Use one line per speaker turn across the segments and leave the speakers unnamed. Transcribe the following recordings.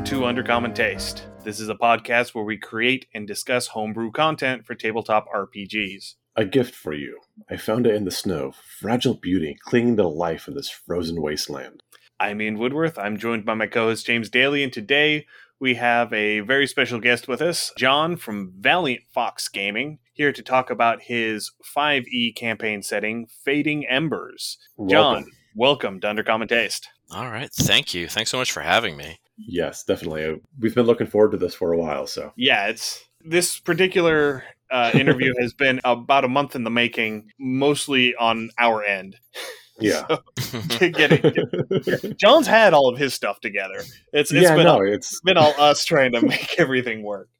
and welcome to Undercommon Taste. This is a podcast where we create and discuss homebrew content for tabletop RPGs.
A gift for you. I found it in the snow, fragile beauty, clinging to life in this frozen wasteland.
I'm Ian Woodworth. I'm joined by my co host James Daly, and today we have a very special guest with us, John from Valiant Fox Gaming, here to talk about his 5e campaign setting, Fading Embers. John,
Welcome.
welcome to Undercommon Taste.
All right. Thank you. Thanks so much for having me.
Yes, definitely. We've been looking forward to this for a while, so.
Yeah, it's this particular uh, interview has been about a month in the making, mostly on our end.
Yeah.
To get it, John's had all of his stuff together. It's it's
yeah,
been
no,
all,
it's
it's been all us trying to make everything work.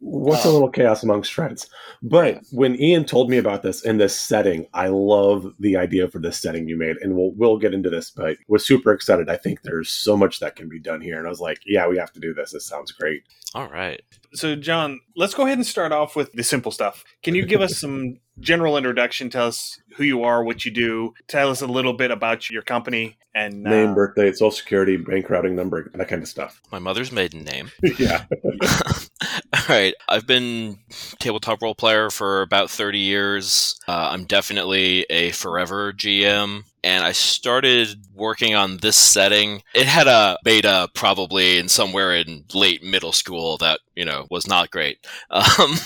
What's a
Oh.
little chaos amongst friends. But when Ian told me about this in this setting, I love the idea for this setting you made, and we'll we'll get into this. But was super excited. I think there's so much that can be done here, and I was like, yeah, we have to do this. This sounds great.
All right.
So, John, let's go ahead and start off with the simple stuff. Can you give us some general introduction? Tell us who you are, what you do. Tell us a little bit about your company and uh,
Name, birthday, social security, bank routing number, that kind of stuff.
My mother's maiden name.
yeah.
All right. I've been tabletop role player for about 30 years. Uh, I'm definitely a forever GM. And I started working on this setting. It had a beta probably in somewhere in late middle school that, you know, was not great. Um,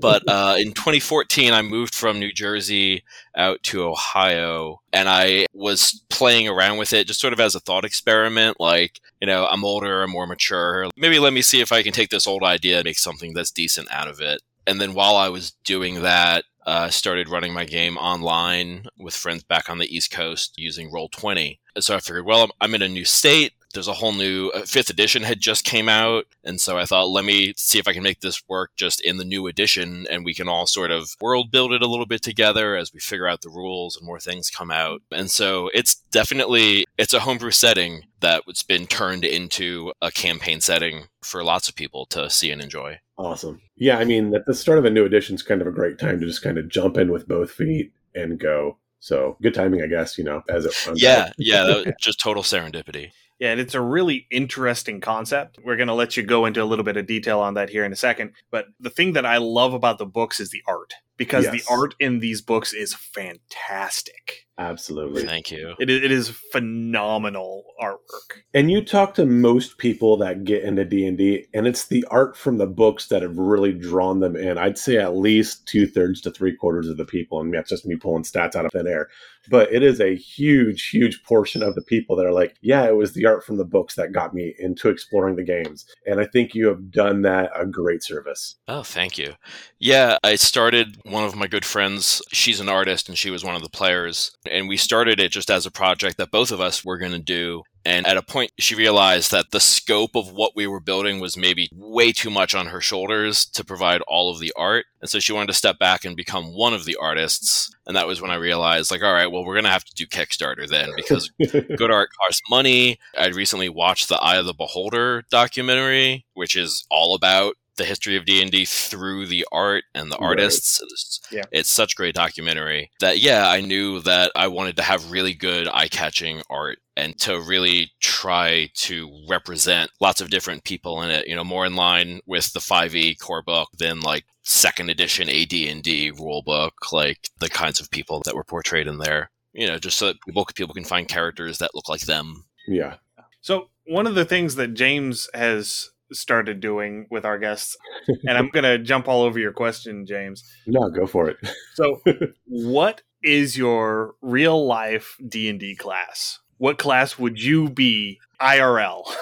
but uh, in 2014, I moved from New Jersey out to Ohio and I was playing around with it just sort of as a thought experiment. Like, you know, I'm older, I'm more mature. Maybe let me see if I can take this old idea and make something that's decent out of it. And then while I was doing that, uh, started running my game online with friends back on the East Coast using Roll20. So I figured, well, I'm- I'm in a new state. There's a whole new uh, fifth edition had just came out, and so I thought, let me see if I can make this work just in the new edition, and we can all sort of world build it a little bit together as we figure out the rules and more things come out. And so it's definitely it's a homebrew setting that's been turned into a campaign setting for lots of people to see and enjoy.
Awesome. Yeah, I mean, at the start of a new edition is kind of a great time to just kind of jump in with both feet and go. So good timing, I guess, you know, as it runs
Yeah,
out.
yeah, that was just total serendipity.
Yeah, and it's a really interesting concept. We're going to let you go into a little bit of detail on that here in a second. But the thing that I love about the books is the art, because
Yes.
the art in these books is fantastic.
Absolutely.
Thank you.
It is, it is phenomenal artwork.
And you talk to most people that get into D&D, and it's the art from the books that have really drawn them in. I'd say at least two-thirds to three-quarters of the people, and that's just me pulling stats out of thin air. But it is a huge, huge portion of the people that are like, yeah, it was the art from the books that got me into exploring the games. And I think you have done that a great service.
Oh, thank you. Yeah, I started one of my good friends. She's an artist and she was one of the players. And we started it just as a project that both of us were going to do. And at a point, she realized that the scope of what we were building was maybe way too much on her shoulders to provide all of the art. And so she wanted to step back and become one of the artists. And that was when I realized, like, all right, well, we're going to have to do Kickstarter then because good art costs money. I'd recently watched the Eye of the Beholder documentary, which is all about the history of D&D through the art and the
Right.
artists. It's,
Yeah.
it's such great documentary that, yeah, I knew that I wanted to have really good eye-catching art and to really try to represent lots of different people in it, you know, more in line with the 5e core book than like second edition AD&D rule book, like the kinds of people that were portrayed in there. You know, just so that people, people can find characters that look like them.
yeah.
So, one of the things that James has started doing with our guests, and I'm going to jump all over your question, James.
No, go for it.
So, what is your real life D&D class? What class would you be IRL?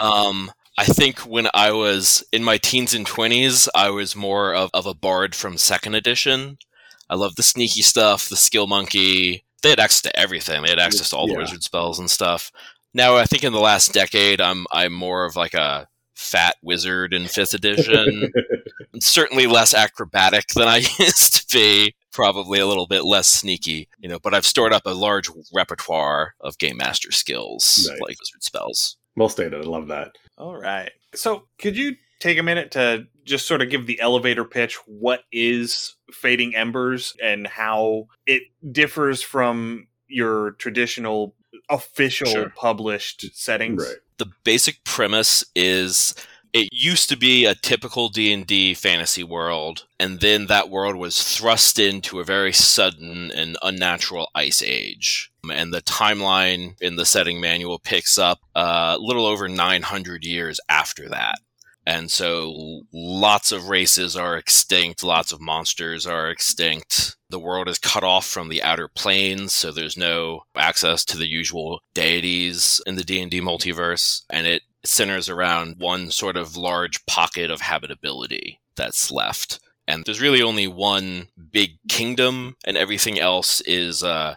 Um, I think when I was in my teens and 20s, I was more of, of a bard from second edition. I love the sneaky stuff, the skill monkey. They had access to everything. They had access to all the
Yeah.
wizard spells and stuff. Now, I think in the last decade, I'm I'm more of like a fat wizard in fifth edition. Certainly less acrobatic than I used to be. Probably a little bit less sneaky, you know. But I've stored up a large repertoire of game master skills,
Nice.
like wizard spells.
well stated. I love that.
All right. So, could you take a minute to just sort of give the elevator pitch? What is Fading Embers and how it differs from your traditional official
Sure.
published settings.
Right.
the basic premise is it used to be a typical D&D fantasy world and then that world was thrust into a very sudden and unnatural ice age and the timeline in the setting manual picks up uh, a little over 900 years after that and so lots of races are extinct lots of monsters are extinct. The world is cut off from the outer planes so there's no access to the usual deities in the d&d multiverse and it centers around one sort of large pocket of habitability that's left. And there's really only one big kingdom and everything else is uh,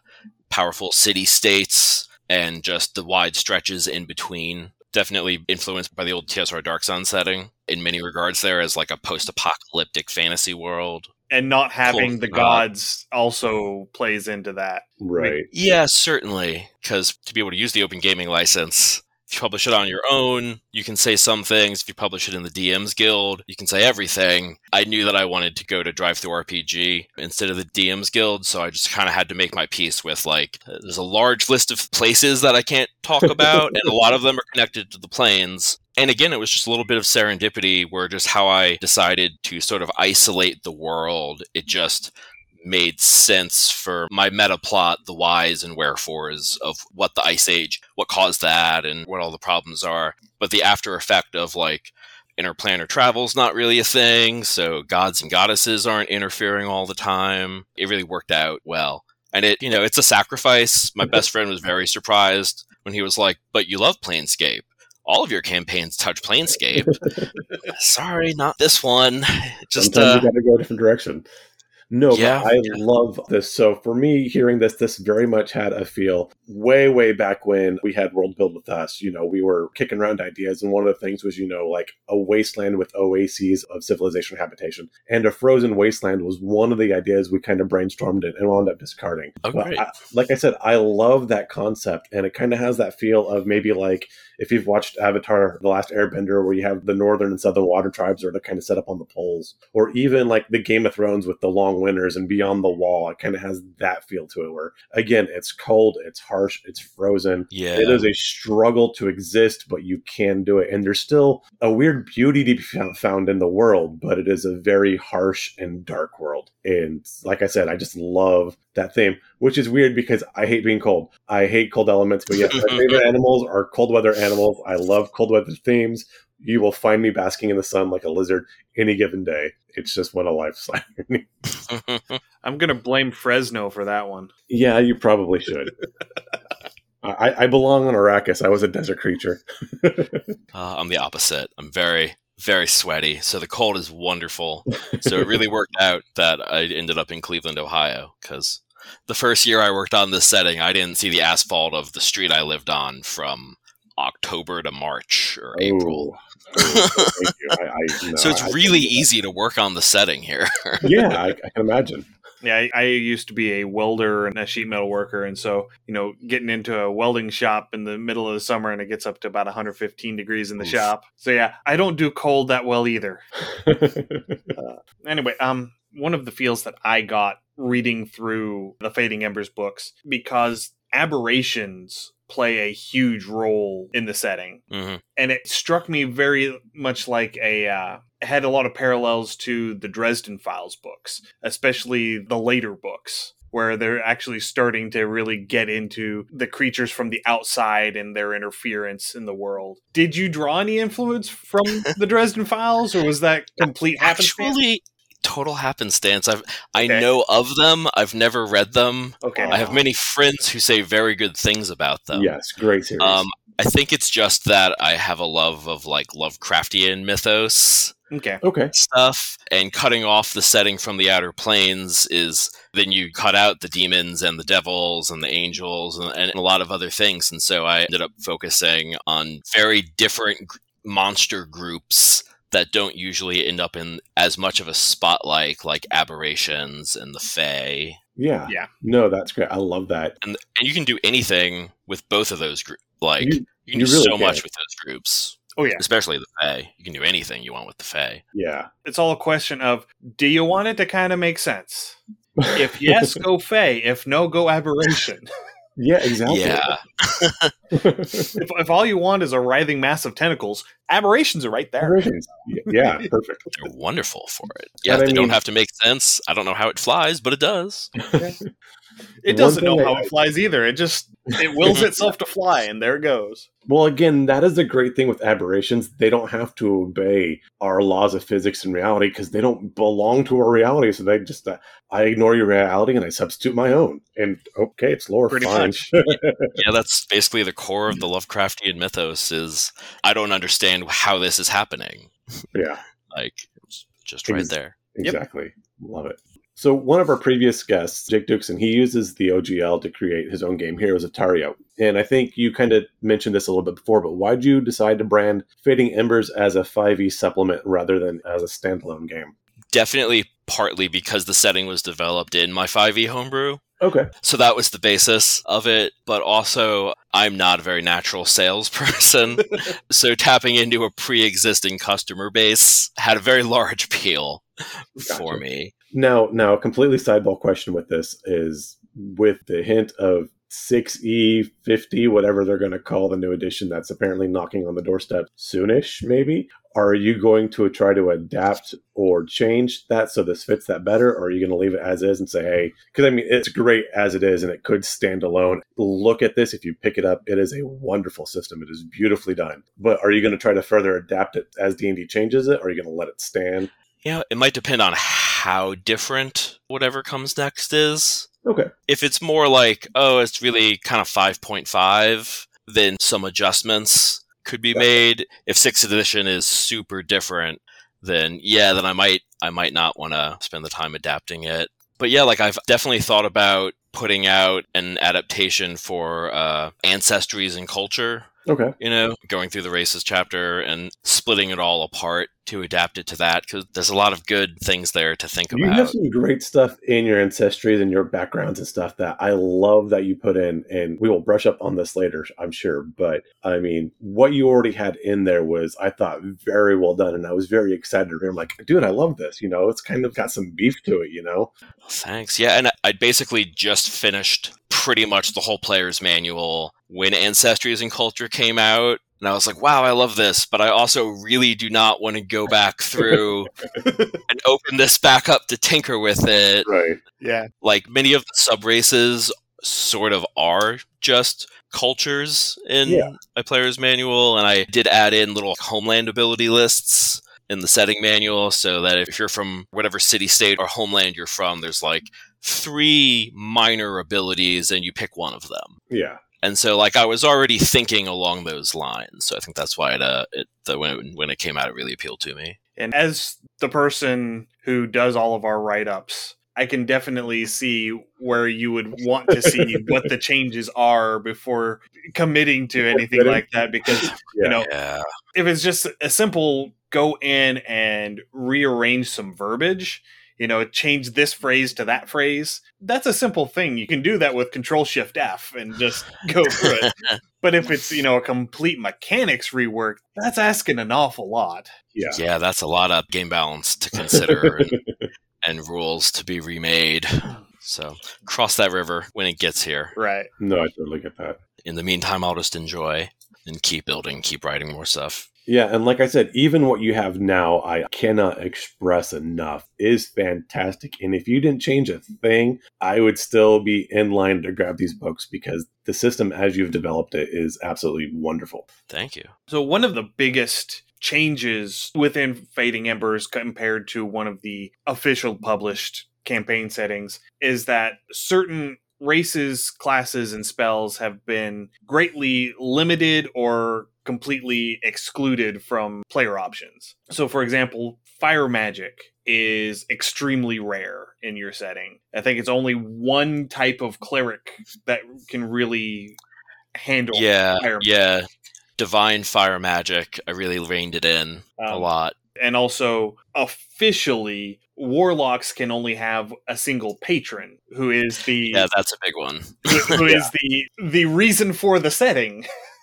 powerful city states and just the wide stretches in between definitely influenced by the old TSR Dark Sun setting in many regards there as like a post-apocalyptic fantasy world.
And not having
Close
the
enough.
gods also plays into that.
Right.
Yeah, certainly, because to be able to use the open gaming license, if you publish it on your own, you can say some things. If you publish it in the DM's Guild, you can say everything. I knew that I wanted to go to DriveThruRPG instead of the DM's Guild, so I just kind of had to make my peace with like, uh, there's a large list of places that I can't talk about, and a lot of them are connected to the planes. And again, it was just a little bit of serendipity where just how I decided to sort of isolate the world. It just made sense for my meta plot, the whys and wherefores of what the Ice Age, what caused that, and what all the problems are. But the after effect of like interplanar travel's not really a thing, so gods and goddesses aren't interfering all the time. It really worked out well. And it, you know, it's a sacrifice. My best friend was very surprised when he was like, "But you love Planescape. All of your campaigns touch Planescape." Sorry, not this one. Just
Sometimes
uh,
you got to go a different direction. No,
Yeah.
but I love this. So for me, hearing this, this very much had a feel way, way back when we had World Build with us. You know, we were kicking around ideas, and one of the things was, you know, like a wasteland with oases of civilization habitation, and a frozen wasteland was one of the ideas we kind of brainstormed it and wound up discarding.
Oh,
But. I, like I said, I love that concept, and it kind of has that feel of maybe like if you've watched Avatar: The Last Airbender, where you have the northern and southern water tribes are kind of set up on the poles, or even like the Game of Thrones with the long winters and beyond the wall, it kind of has that feel to it. Where again, it's cold, it's harsh, it's frozen.
yeah.
It is a struggle to exist, but you can do it, and there's still a weird beauty to be found in the world, but it is a very harsh and dark world. And like I said, I just love that theme, which is weird because I hate being cold. I hate cold elements, but yes, my favorite animals are cold weather animals. I love cold weather themes. You will find me basking in the sun like a lizard any given day. It's just one a life's irony.
I'm going to blame Fresno for that one.
yeah, you probably should. I, I belong on Arrakis. I was a desert creature.
Uh, I'm the opposite. I'm very, very sweaty. So the cold is wonderful. So it really worked out that I ended up in Cleveland, Ohio, because the first year I worked on this setting, I didn't see the asphalt of the street I lived on from October to March or April.
Oh, oh, thank you. I, I, no,
so it's
I-
really easy to work on the setting here.
yeah, I, I can imagine.
Yeah, I, I used to be a welder and a sheet metal worker, and so you know, getting into a welding shop in the middle of the summer, and it gets up to about 115 degrees in the
Oof.
shop. So yeah, I don't do cold that well either. Anyway, um, one of the feels that I got reading through the Fading Embers books because aberrations play a huge role in the setting
hmm
and it struck me very much like a uh, had a lot of parallels to the Dresden Files books, especially the later books where they're actually starting to really get into the creatures from the outside and their interference in the world. Did you draw any influence from the Dresden Files, or was that complete happenstance?
Actually, total happenstance. I've I
Okay.
know of them. I've never read them.
Okay,
I have many friends who say very good things about them.
yes, great series.
Um, I think it's just that I have a love of like Lovecraftian mythos
okay,
okay.
stuff, and cutting off the setting from the outer planes is then you cut out the demons and the devils and the angels and, and a lot of other things. And so I ended up focusing on very different gr- monster groups that don't usually end up in as much of a spotlight, like aberrations and the Fae.
Yeah.
Yeah.
No, that's great. I love that.
And and you can do anything with both of those groups. Like
You-
you, can
you
do
really
so
can.
much with those groups.
oh yeah.
especially the Fae. You can do anything you want with the Fae.
Yeah.
It's all a question of do you want it to kind of make sense? If yes, go Fey. If no, go Aberration.
Yeah, exactly.
Yeah.
if, if all you want is a writhing mass of tentacles, aberrations are right there.
Aberrations. Yeah, perfect.
They're wonderful for it. Yeah,
And I
they don't have to make sense. I don't know how it flies, but it does.
It doesn't
thing
know
I-
how it flies either. It just it wills itself to fly, and there it goes.
Well, again, that is the great thing with aberrations. They don't have to obey our laws of physics and reality because they don't belong to our reality. So they just, uh, I ignore your reality and I substitute my own. And okay, it's lore.
Pretty
fine.
much.
Yeah, that's basically the core of the Lovecraftian mythos is I don't understand how this is happening.
yeah,
Like it's just right
Ex-
there.
Yep.
exactly. Love it. So one of our previous guests, Jake Dixon, he uses the OGL to create his own game, Heroes of Tario. And I think you kind of mentioned this a little bit before, but why'd you decide to brand Fading Embers as a 5e supplement rather than as a standalone game?
Definitely partly because the setting was developed in my 5e homebrew.
Okay.
So that was the basis of it, but also I'm not a very natural salesperson. so tapping into a pre-existing customer base had a very large appeal for me.
Now, now, a completely sideball question with this is with the hint of 6E 50, whatever they're going to call the new edition that's apparently knocking on the doorstep soonish, maybe. Are you going to try to adapt or change that so this fits that better? Or are you going to leave it as is and say, hey, because I mean, it's great as it is and it could stand alone. Look at this. If you pick it up, it is a wonderful system. It is beautifully done. But are you going to try to further adapt it as D&D changes it? Or are you going to let it stand?
Yeah, it might depend on how different whatever comes next is.
Okay.
If it's more like, oh, it's really kind of 5.5, then some adjustments could be made. If 6th edition is super different, then yeah, then I might I might not want to spend the time adapting it. But yeah, like I've definitely thought about putting out an adaptation for uh, ancestries and culture
Okay.
you know, going through the races chapter and splitting it all apart to adapt it to that because there's a lot of good things there to think
You
about.
You have some great stuff in your ancestries and your backgrounds and stuff that I love that you put in, and we will brush up on this later, I'm sure. But I mean, what you already had in there was, I thought, very well done, and I was very excited. I'm like, dude, I love this. You know, it's kind of got some beef to it. You know,
Thanks. Yeah, and I basically just finished pretty much the whole player's manual when Ancestries and Culture came out. And I was like, wow, I love this, but I also really do not want to go back through and open this back up to tinker with it.
right?
Yeah.
Like many of the sub races sort of are just cultures in
Yeah.
a player's manual, and I did add in little homeland ability lists in the setting manual so that if you're from whatever city, state, or homeland you're from, there's like three minor abilities and you pick one of them.
Yeah,
And so, like, I was already thinking along those lines. So I think that's why it, uh, it the, when, it, when it came out, it really appealed to me.
And as the person who does all of our write ups, I can definitely see where you would want to see what the changes are before committing to anything like that. Because,
Yeah.
you know,
Yeah.
if it's just a simple go in and rearrange some verbiage, you know, change this phrase to that phrase, that's a simple thing. You can do that with Control Shift F and just go for it. But if it's, you know, a complete mechanics rework, that's asking an awful lot.
yeah,
Yeah, that's a lot of game balance to consider and, and rules to be remade. So cross that river when it gets here.
Right.
No, I totally get that.
In the meantime, I'll just enjoy and keep building, keep writing more stuff.
Yeah, and like I said, even what you have now, I cannot express enough, is fantastic. And if you didn't change a thing, I would still be in line to grab these books because the system as you've developed it is absolutely wonderful.
Thank you.
So one of the biggest changes within Fading Embers compared to one of the official published campaign settings is that certain races, classes, and spells have been greatly limited or completely excluded from player options. So, for example, fire magic is extremely rare in your setting. I think it's only one type of cleric that can really handle
Yeah, yeah. Divine fire magic. I really reined it in a
Um,
lot.
and also officially warlocks can only have a single patron who is the
Yeah, that's a big one.
who, who is the the reason for the setting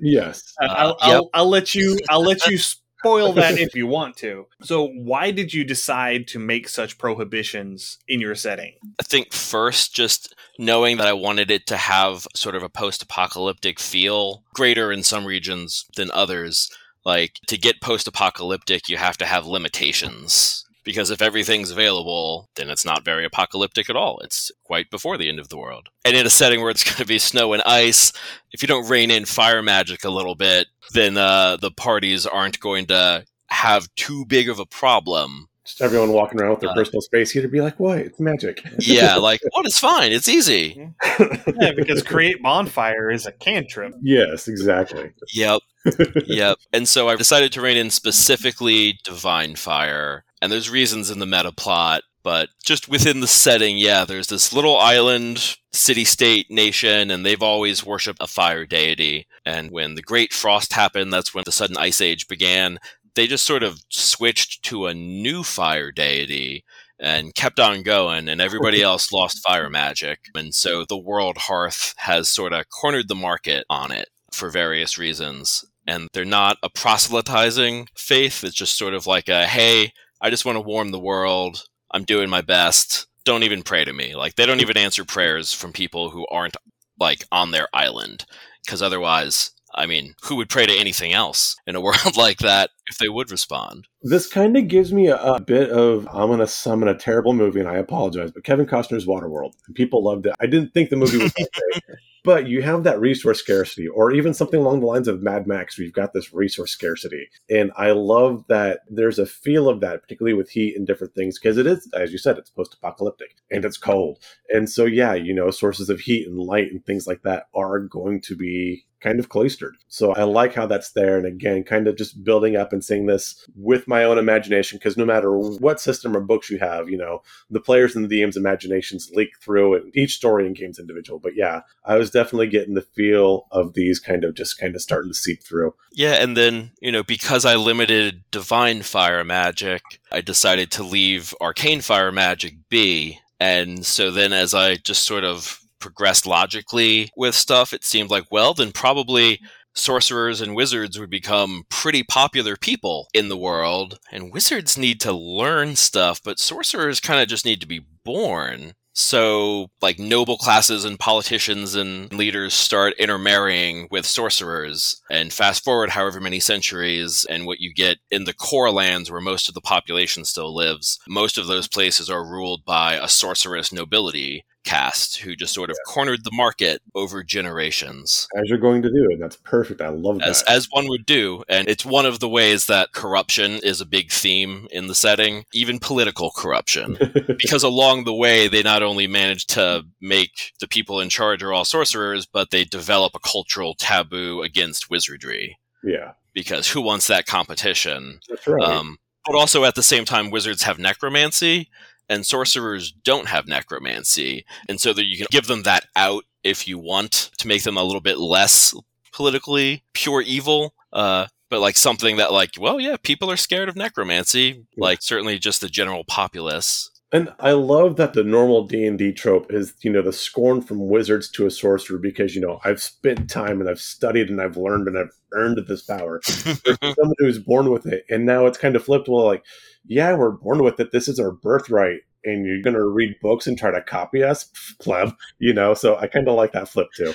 Yes.
Uh, I'll,
yep.
I'll, I'll let you I'll let you spoil that if you want to. So, why did you decide to make such prohibitions in your setting?
I think first, just knowing that I wanted it to have sort of a post apocalyptic feel, greater in some regions than others. Like, to get post apocalyptic, you have to have limitations because if everything's available, then it's not very apocalyptic at all. It's quite before the end of the world. And in a setting where it's going to be snow and ice, if you don't rein in fire magic a little bit, then uh, the parties aren't going to have too big of a problem.
Just everyone walking around with their uh, personal space heater be like, "What? It's magic."
yeah, like what? It's fine. It's easy.
yeah, because create bonfire is a cantrip.
Yes, exactly.
Yep. yep. And so I've decided to rein in specifically divine fire and there's reasons in the meta plot, but just within the setting, yeah, there's this little island, city state, nation, and they've always worshipped a fire deity. And when the Great Frost happened, that's when the sudden ice age began. They just sort of switched to a new fire deity and kept on going, and everybody else lost fire magic. And so the World Hearth has sort of cornered the market on it for various reasons. And they're not a proselytizing faith. It's just sort of like a, hey, I just want to warm the world. I'm doing my best. Don't even pray to me. Like they don't even answer prayers from people who aren't like on their island because otherwise I mean, who would pray to anything else in a world like that if they would respond?
This kind of gives me a, a, bit of I'm gonna summon a terrible movie, and I apologize, but Kevin Costner's Waterworld. People loved it. I didn't think the movie was but you have that resource scarcity, or even something along the lines of Mad Max, you've got this resource scarcity. And I love that there's a feel of that, particularly with heat and different things, because it is, as you said, it's post apocalyptic and it's cold. And so, yeah, you know, sources of heat and light and things like that are going to be kind of cloistered. So I like how that's there. And again, kind of just building up and seeing this with my own imagination, because no matter what system or books you have, you know, the players and the DM's imaginations leak through and each story in game's individual. But yeah, I was definitely getting the feel of these kind of just kind of starting to seep through.
Yeah. And then, you know, because I limited divine fire magic, I decided to leave arcane fire magic be. And so then as I just sort of progressed logically with stuff, it seemed like, well, then probably mm-hmm. sorcerers and wizards would become pretty popular people in the world. And wizards need to learn stuff, but sorcerers kind of just need to be born. So, like, noble classes and politicians and leaders start intermarrying with sorcerers. And fast forward however many centuries, and what you get in the core lands where most of the population still lives, most of those places are ruled by a sorceress nobility cast who just sort of yeah. cornered the market over generations.
As you're going to do, and that's perfect. I love
as,
that.
As one would do. And it's one of the ways that corruption is a big theme in the setting, even political corruption. because along the way, they not only manage to make the people in charge are all sorcerers, but they develop a cultural taboo against wizardry.
Yeah.
Because who wants that competition?
That's right. Um,
but also at the same time, wizards have necromancy, and sorcerers don't have necromancy, and so that you can give them that out if you want to make them a little bit less politically pure evil. Uh, but like something that like, well, yeah, people are scared of necromancy, like certainly just the general populace.
And I love that the normal D and D trope is, you know, the scorn from wizards to a sorcerer because you know I've spent time and I've studied and I've learned and I've earned this power. someone who's born with it, and now it's kind of flipped. Well, like yeah, we're born with it. This is our birthright. And you're going to read books and try to copy us, pleb, you know? So I kind of like that flip too.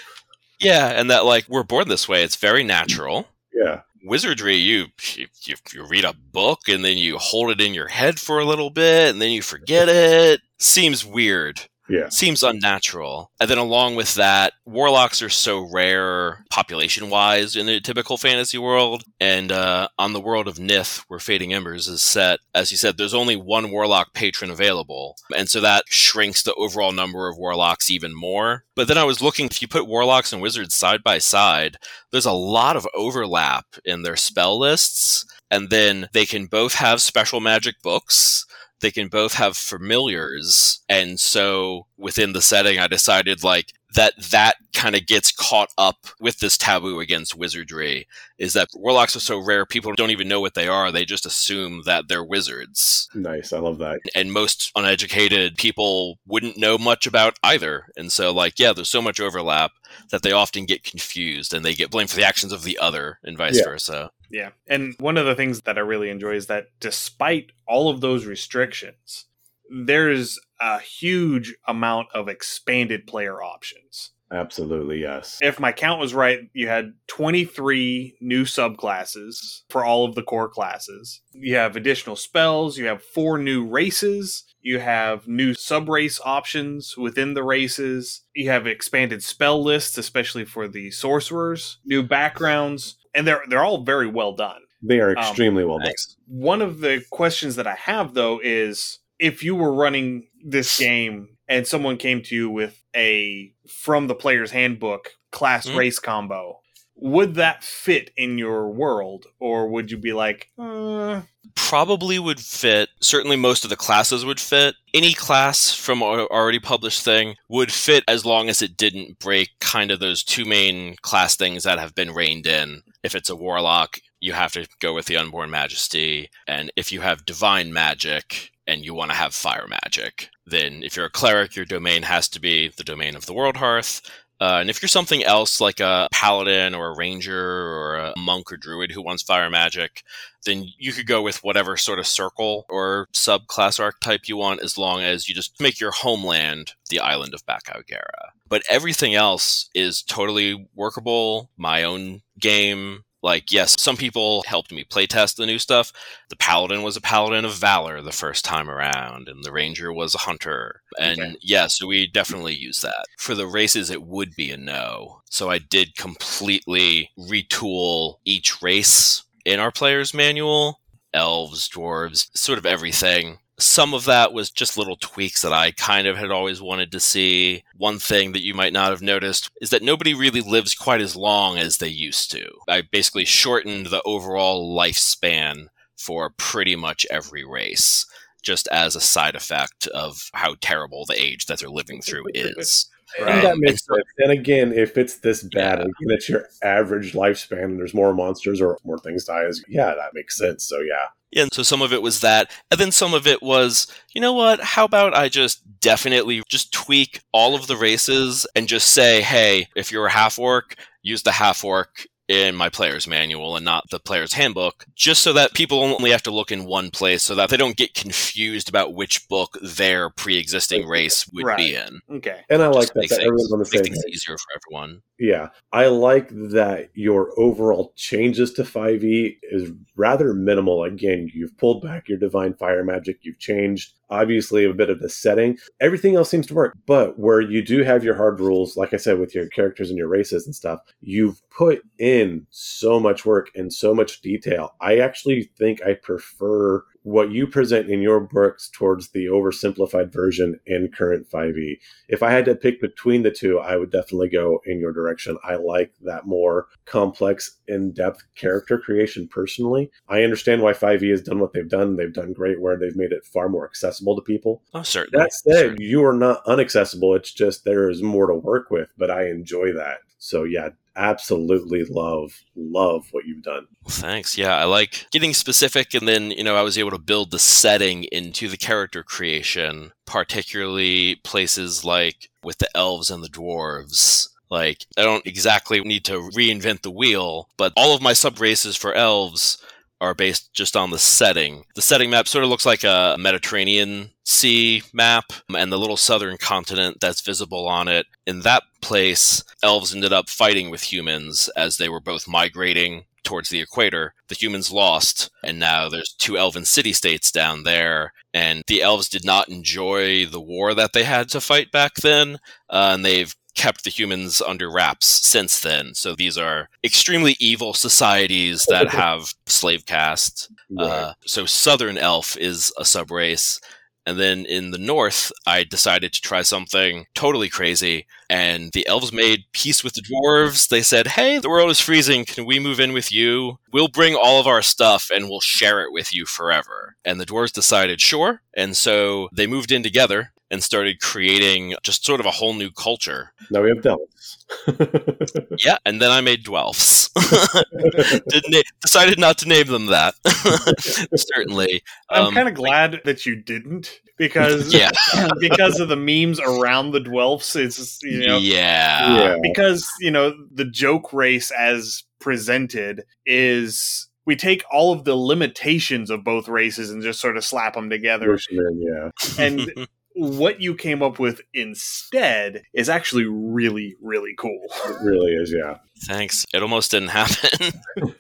Yeah. And that, like, we're born this way. It's very natural.
Yeah.
Wizardry, you, you you read a book and then you hold it in your head for a little bit and then you forget it. Seems weird.
Yeah.
Seems unnatural. And then along with that, warlocks are so rare population wise in the typical fantasy world. And uh, on the world of Nith, where Fading Embers is set, as you said, there's only one warlock patron available. And so that shrinks the overall number of warlocks even more. But then I was looking, if you put warlocks and wizards side by side, there's a lot of overlap in their spell lists. And then they can both have special magic books they can both have familiars. And so within the setting, I decided like that that kind of gets caught up with this taboo against wizardry is that warlocks are so rare people don't even know what they are. They just assume that they're wizards.
Nice i love that.
And most uneducated people wouldn't know much about either. And so like yeah there's so much overlap that they often get confused and they get blamed for the actions of the other and vice
Yeah.
versa
Yeah. And one of the things that I really enjoy is that despite all of those restrictions, there's a huge amount of expanded player options.
absolutely yes
If my count was right, you had 23 new subclasses for all of the core classes. You have additional spells, you have four new races, you have new subrace options within the races, you have expanded spell lists, especially for the sorcerers, new backgrounds, and they're they're all very well done.
they are
Um,
extremely well done
One of the questions that I have though is if you were running this game and someone came to you with a from the player's handbook class
Mhm.
race combo, would that fit in your world or would you be like, uh,
probably would fit. Certainly, most of the classes would fit. Any class from a already published thing would fit as long as it didn't break kind of those two main class things that have been reined in. If it's a warlock, you have to go with the unborn majesty, and if you have divine magic and you want to have fire magic, then if you're a cleric, your domain has to be the domain of the world hearth. Uh, and if you're something else like a paladin or a ranger or a monk or druid who wants fire magic, then you could go with whatever sort of circle or subclass archetype you want as long as you just make your homeland the island of Bakaugera. But everything else is totally workable. My own game. Like, yes, some people helped me playtest the new stuff. The paladin was a paladin of valor the first time around, and the ranger was a hunter. And
Okay.
yeah, so we definitely use that. For the races, it would be a no. So I did completely retool each race in our player's manual elves, dwarves, sort of everything. Some of that was just little tweaks that I kind of had always wanted to see. One thing that you might not have noticed is that nobody really lives quite as long as they used to. I basically shortened the overall lifespan for pretty much every race, just as a side effect of how terrible the age that they're living through is.
And that
Um,
makes sense. And again, if it's this bad,
Yeah.
and it's your average lifespan, and there's more monsters or more things die, is yeah, that makes sense. So yeah,
Yeah, and so some of it was that. And then some of it was, you know what? How about I just definitely just tweak all of the races and just say, hey, if you're a half orc, use the half orc in my player's manual and not the player's handbook, just so that people only have to look in one place so that they don't get confused about which book their pre existing race would be in.
okay.
and I like that,
make
that
things-
everyone's on the
make
same
things
page.
easier for everyone.
Yeah, I like that your overall changes to 5e is rather minimal. Again, you've pulled back your divine fire magic, you've changed obviously a bit of the setting. Everything else seems to work, but where you do have your hard rules, like I said, with your characters and your races and stuff, you've put in so much work and so much detail. I actually think I prefer what you present in your books towards the oversimplified version in current 5e if I had to pick between the two, I would definitely go in your direction. I like that more complex, in depth character creation personally. I understand why 5e has done what they've done. They've done great where they've made it far more accessible to people.
Oh, certainly.
That said, you are not unaccessible. It's just there is more to work with, but I enjoy that. So, yeah, absolutely love, love what you've done.
Thanks. Yeah, I like getting specific, and then you know I was able to build the setting into the character creation, particularly places like with the elves and the dwarves. Like I don't exactly need to reinvent the wheel, but all of my sub races for elves are based just on the setting. The setting map sort of looks like a Mediterranean Sea map, and the little southern continent that's visible on it. In that place, elves ended up fighting with humans as they were both migrating towards the equator. The humans lost, and now there's two elven city states down there. And the elves did not enjoy the war that they had to fight back then, uh, and they've kept the humans under wraps since then. So these are extremely evil societies that have slave castes. Uh, so Southern Elf is a subrace. And then in the north, I decided to try something totally crazy. And the elves made peace with the dwarves. They said, Hey, the world is freezing. Can we move in with you? We'll bring all of our stuff and we'll share it with you forever. And the dwarves decided, Sure. And so they moved in together. and started creating just sort of a whole new culture.
Now we have Delves.
yeah, and then I made Dwelfs. Didn't na- decided not to name them that. Certainly,
I'm
Um,
kind of glad that you didn't because
yeah,
because of the memes around the Dwelfs. It's you know
yeah,
Yeah.
because you know the joke race as presented is we take all of the limitations of both races and just sort of slap them together
Push 'em yeah.
and what you came up with instead is actually really really cool
It really is, yeah.
Thanks. It almost didn't happen.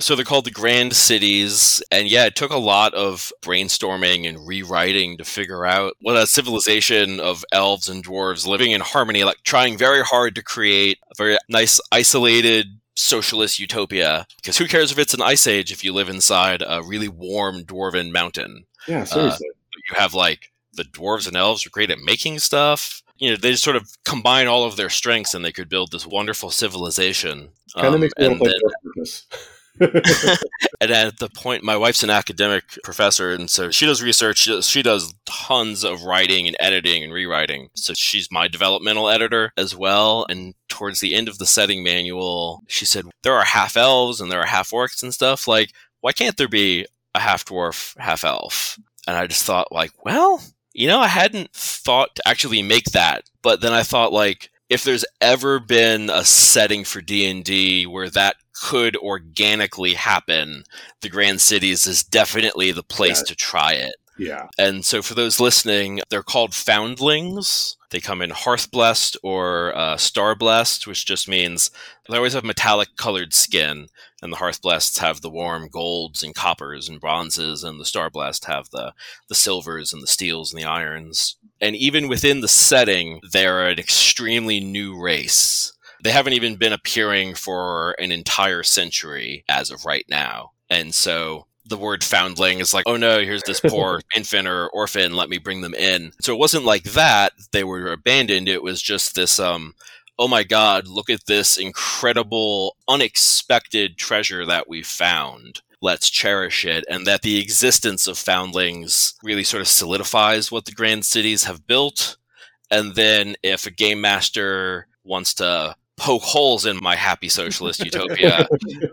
so they're called the Grand Cities. And yeah, it took a lot of brainstorming and rewriting to figure out what a civilization of elves and dwarves living in harmony, like trying very hard to create a very nice, isolated, socialist utopia. Because who cares if it's an ice age if you live inside a really warm dwarven mountain?
Yeah, seriously.
you have like the dwarves and elves are great at making stuff. You know, they just sort of combine all of their strengths and they could build this wonderful civilization.
kind of
Um,
makes me
and, then,
Purpose.
and at the point, my wife's an academic professor, and so she does research. She does, tons of writing and editing and rewriting. So she's my developmental editor as well. And towards the end of the setting manual, she said, There are half elves and there are half orcs and stuff. Like, why can't there be a half dwarf, half elf? And I just thought, like, well, you know, I hadn't thought to actually make that, but then I thought, like, if there's ever been a setting for D&D where that could organically happen, the Grand Cities is definitely the place
Yeah.
to try it.
yeah.
And so for those listening, they're called foundlings. They come in Hearthblessed or uh, Starblessed, which just means they always have metallic colored skin, and the hearth Hearthblessed have the warm golds and coppers and bronzes, and the star Starblessed have the, the silvers and the steels and the irons. And even within the setting, they're an extremely new race. They haven't even been appearing for an entire century as of right now. And so the word foundling is like, oh no, here's this poor infant or orphan, let me bring them in. So it wasn't like that, they were abandoned. It was just this, um, oh my god, look at this incredible, unexpected treasure that we found. Let's cherish it. And that the existence of foundlings really sort of solidifies what the grand cities have built. And then if a game master wants to poke holes in my happy socialist utopia,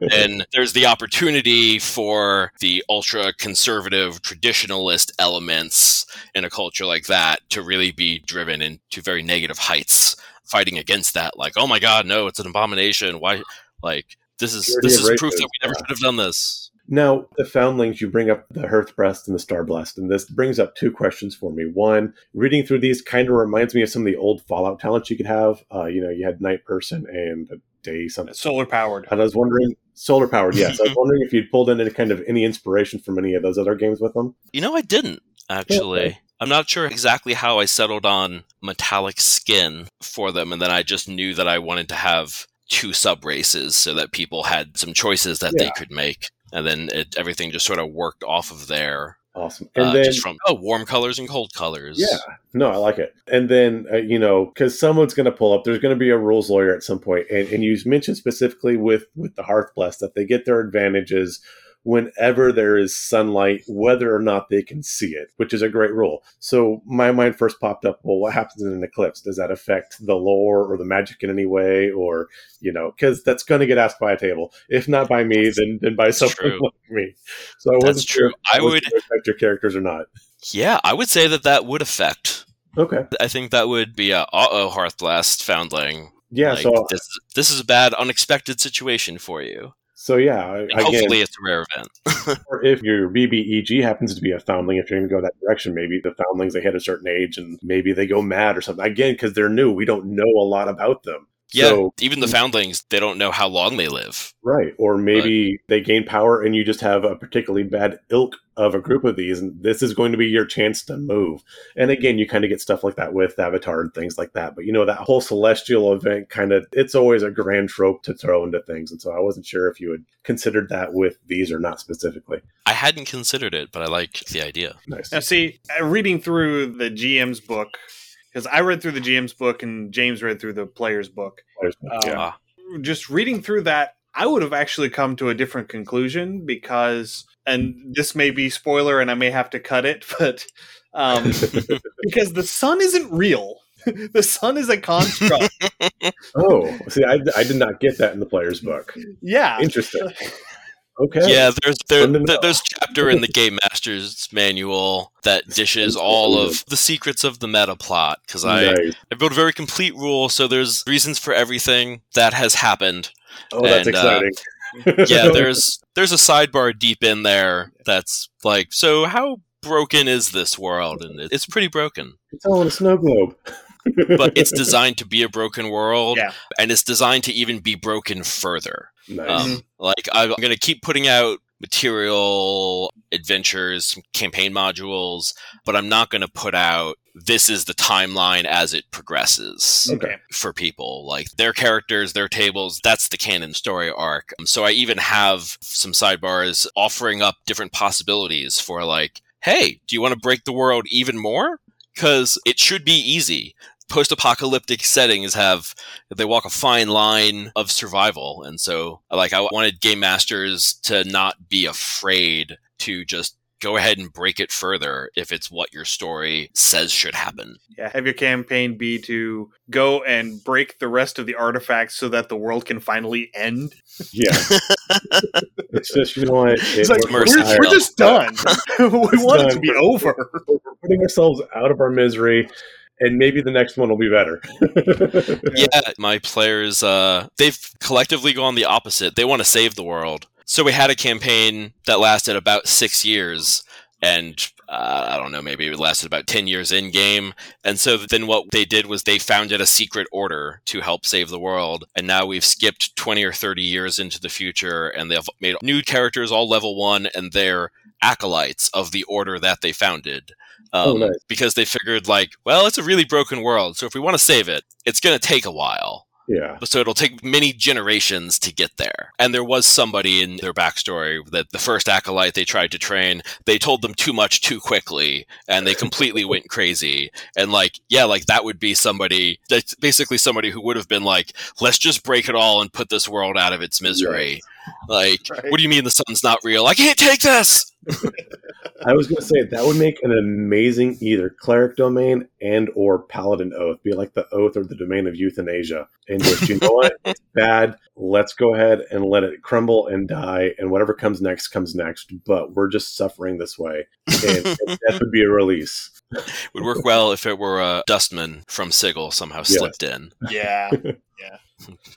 then there's the opportunity for the ultra conservative traditionalist elements in a culture like that to really be driven into very negative heights fighting against that like oh my god no it's an abomination. Why like this is
Purity
this is proof that we never
yeah.
should have done this
Now, the foundlings, you bring up the Hearthblessed and the Starblessed, and this brings up two questions for me. One, reading through these kind of reminds me of some of the old Fallout talents you could have. Uh, you know, you had Night Person and Day something.
solar powered
And I was wondering, solar powered, yes. I was wondering if you'd pulled in any kind of any inspiration from any of those other games with them.
you know i didn't actually
Okay.
i'm not sure exactly how i settled on metallic skin for them and then i just knew that i wanted to have two sub races so that people had some choices that they could make and then it, everything just sort of worked off of there
Awesome. And
uh,
then,
just from oh warm colors and cold colors
yeah, no, I like it. And then, uh, you know, because someone's going to pull up, there's going to be a rules lawyer at some point, and, and you mentioned specifically with with the Hearthblessed that they get their advantages whenever there is sunlight, whether or not they can see it, which is a great rule. So my mind first popped up, well, what happens in an eclipse? Does that affect the lore or the magic in any way? Or, you know, because that's going to get asked by a table. If not by me, then, then by someone like me. So I
That's
wasn't
true.
sure
I would-
affect your characters or not.
yeah i would say that that would affect
Okay.
i think that would be a uh-oh Hearthblessed foundling
Yeah.
Like,
so
this, this is a bad unexpected situation for you
So yeah, I- again,
hopefully it's a rare event
or if your BBEG happens to be a foundling, if you're going to go that direction, maybe the foundlings they hit a certain age and maybe they go mad or something. Again, because they're new, we don't know a lot about them.
Yeah
So,
even the foundlings they don't know how long they live
right, or maybe they gain power and you just have a particularly bad ilk of a group of these, and this is going to be your chance to move. And again, you kind of get stuff like that with Avatar and things like that. But you know, that whole celestial event kind of it's always a grand trope to throw into things, and so I wasn't sure if you had considered that with these or not specifically.
i hadn't considered it but i like the idea
Nice.
Now, see, uh, reading through the GM's book, because I read through the GM's book and James read through the player's book. Um,
Yeah.
Ah,
Just reading through that, I would have actually come to a different conclusion because, and this may be spoiler and I may have to cut it, but um, because the sun isn't real. the sun is a construct.
oh, see, I, I did not get that in the player's book.
yeah.
Interesting. Okay.
Yeah, there's there,
Fun to
there-
know.
there's chapter in the Game Master's manual that dishes all of the secrets of the meta plot because I
Nice.
I built a very complete rule, so there's reasons for everything that has happened.
Oh, that's
and, uh,
exciting.
Yeah, there's there's a sidebar deep in there that's like, so how broken is this world? And it's pretty broken,
it's all in a snow globe.
but it's designed to be a broken world,
Yeah.
and it's designed to even be broken further.
Nice.
Um, like I'm going to keep putting out material, adventures, campaign modules, but I'm not going to put out this is the timeline as it progresses
Okay.
for people. Like their characters, their tables, that's the canon story arc. Um, So I even have some sidebars offering up different possibilities for like, hey, do you want to break the world even more? Because it should be easy. Post apocalyptic settings have they walk a fine line of survival. And so like I wanted game masters to not be afraid to just go ahead and break it further if it's what your story says should happen.
Yeah. Have your campaign be to go and break the rest of the artifacts so that the world can finally end.
yeah. it's just, you know what?
It's like
we're,
we're, we're just done. we want it to be over.
we're putting ourselves out of our misery, and maybe the next one will be better.
Yeah, my players, uh, they've collectively gone the opposite. They want to save the world. So we had a campaign that lasted about six years, and uh, I don't know, maybe it lasted about 10 years in game. And so then what they did was they founded a secret order to help save the world. And now we've skipped 20 or 30 years into the future, and they've made new characters all level one, and they're acolytes of the order that they founded. Um,
Oh, nice.
Because they figured, like, well, it's a really broken world. So if we want to save it, it's going to take a while.
yeah.
So it'll take many generations to get there. And there was somebody in their backstory that the first acolyte they tried to train, they told them too much too quickly and they completely went crazy. And like, yeah, like that would be somebody that's basically somebody who would have been like, let's just break it all and put this world out of its misery. Like,
Right.
what do you mean the sun's not real? I can't take this.
I was going to say that would make an amazing either cleric domain and or paladin oath, be like the oath or the domain of euthanasia, and just you know what, it's bad. Let's go ahead and let it crumble and die, and whatever comes next comes next. But we're just suffering this way, and, and that would be a release.
Would work well if it were a dustman from Sigil somehow
Yeah.
slipped in.
Yeah, Yeah.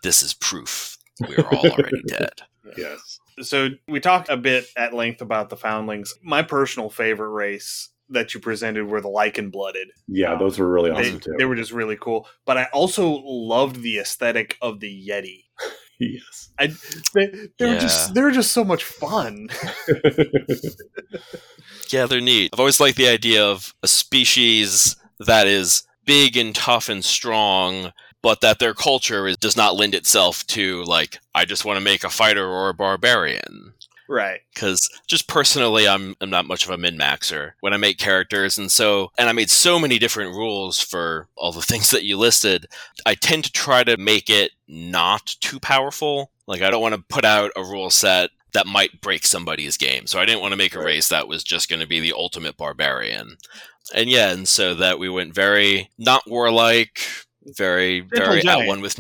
This is proof we're all already dead.
Yes.
So we talked a bit at length about the foundlings. My personal favorite race that you presented were the lycan blooded.
Yeah, um, those were really
They,
awesome too.
they were just really cool. But I also loved the aesthetic of the Yeti.
yes.
I they, they were just they were just so much fun.
Yeah, they're neat. I've always liked the idea of a species that is big and tough and strong, but that their culture is, does not lend itself to, like, I just want to make a fighter or a barbarian.
Right.
Because just personally, I'm, I'm not much of a min maxer when I make characters. And so, and I made so many different rules for all the things that you listed. I tend to try to make it not too powerful. Like, I don't want to put out a rule set that might break somebody's game. So I didn't want to make a
Right.
race that was just going to be the ultimate barbarian. And yeah, and so that we went very not warlike, very
Gentle
very at one with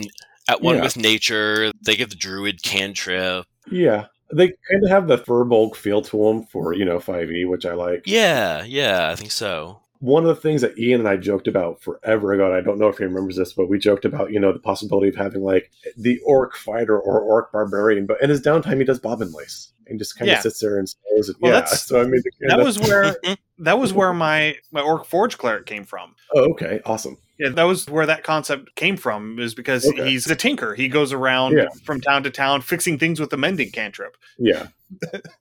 at one
Yeah.
with nature. They get the druid cantrip.
yeah. They kind of have the Furbolg feel to them for, you know, 5e, which I like.
Yeah, yeah, I think so.
one of the things that Ian and I joked about forever ago, and I don't know if he remembers this, but we joked about, you know, the possibility of having like the orc fighter or orc barbarian, but in his downtime he does bobbin lace and just kind of sits there and stares. At,
Well,
yeah, so I mean,
That was where that was where my my orc forge cleric came from.
oh, okay, awesome.
Yeah, that was where that concept came from. Is because
Okay.
he's a tinker. He goes around
Yeah.
from town to town fixing things with the mending cantrip.
Yeah,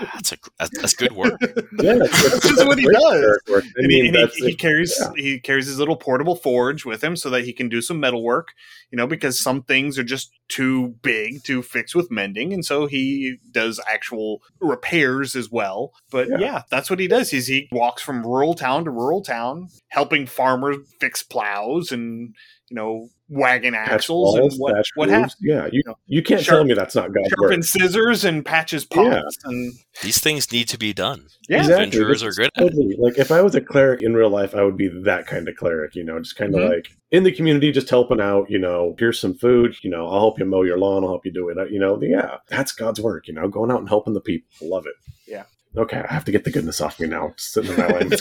That's a that's, that's good work.
yeah, that's,
That's just what he does.
I
and he,
mean,
and he-
that's
he, carries
yeah.
he carries his little portable forge with him so that he can do some metal work. You know, because some things are just too big to fix with mending, and so he does actual repairs as well. But yeah,
Yeah.
that's what he does. Is he walks from rural town to rural town, helping farmers fix plows and you know wagon
Patch
axles and what what happens.
Yeah, you,
know,
you can't
sharp-
tell me that's not God's work.
Sharpen scissors and patches
Yeah.
pots and
These things need to be done.
yeah,
Exactly.
Adventurers are good at it.
Totally. Like if I was a cleric in real life, I would be that kind of cleric. You know, just kind of
Mhm.
like in the community, just helping out. You know, here's some food. You know, I'll help you mow your lawn. I'll help you do it. You know, yeah, that's God's work. You know, going out and helping the people. Love it.
Yeah.
Okay, I have to get the goodness off me now. Just sitting in my lane.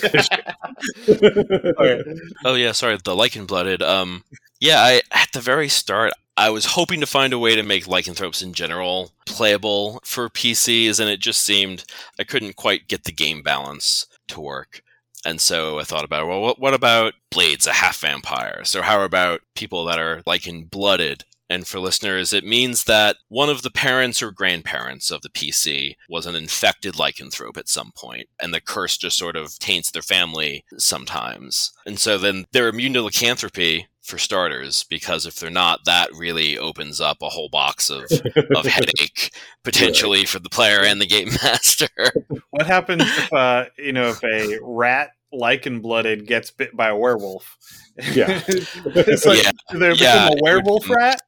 Okay.
Oh yeah, sorry, the lycan blooded. Um, yeah, I at the very start, I was hoping to find a way to make lycanthropes in general playable for PCs, and it just seemed I couldn't quite get the game balance to work. And so I thought about, well, what, about Blades, a half vampire? So how about people that are lycan blooded? And for listeners, it means that one of the parents or grandparents of the PC was an infected lycanthrope at some point, and the curse just sort of taints their family sometimes. And so then they're immune to lycanthropy for starters, because if they're not, that really opens up a whole box of, of headache potentially for the player and the game master.
What happens if uh you know if a rat lycan blooded gets bit by a werewolf?
Yeah.
it's like
Yeah.
they become
Yeah,
a
it would-
werewolf rat.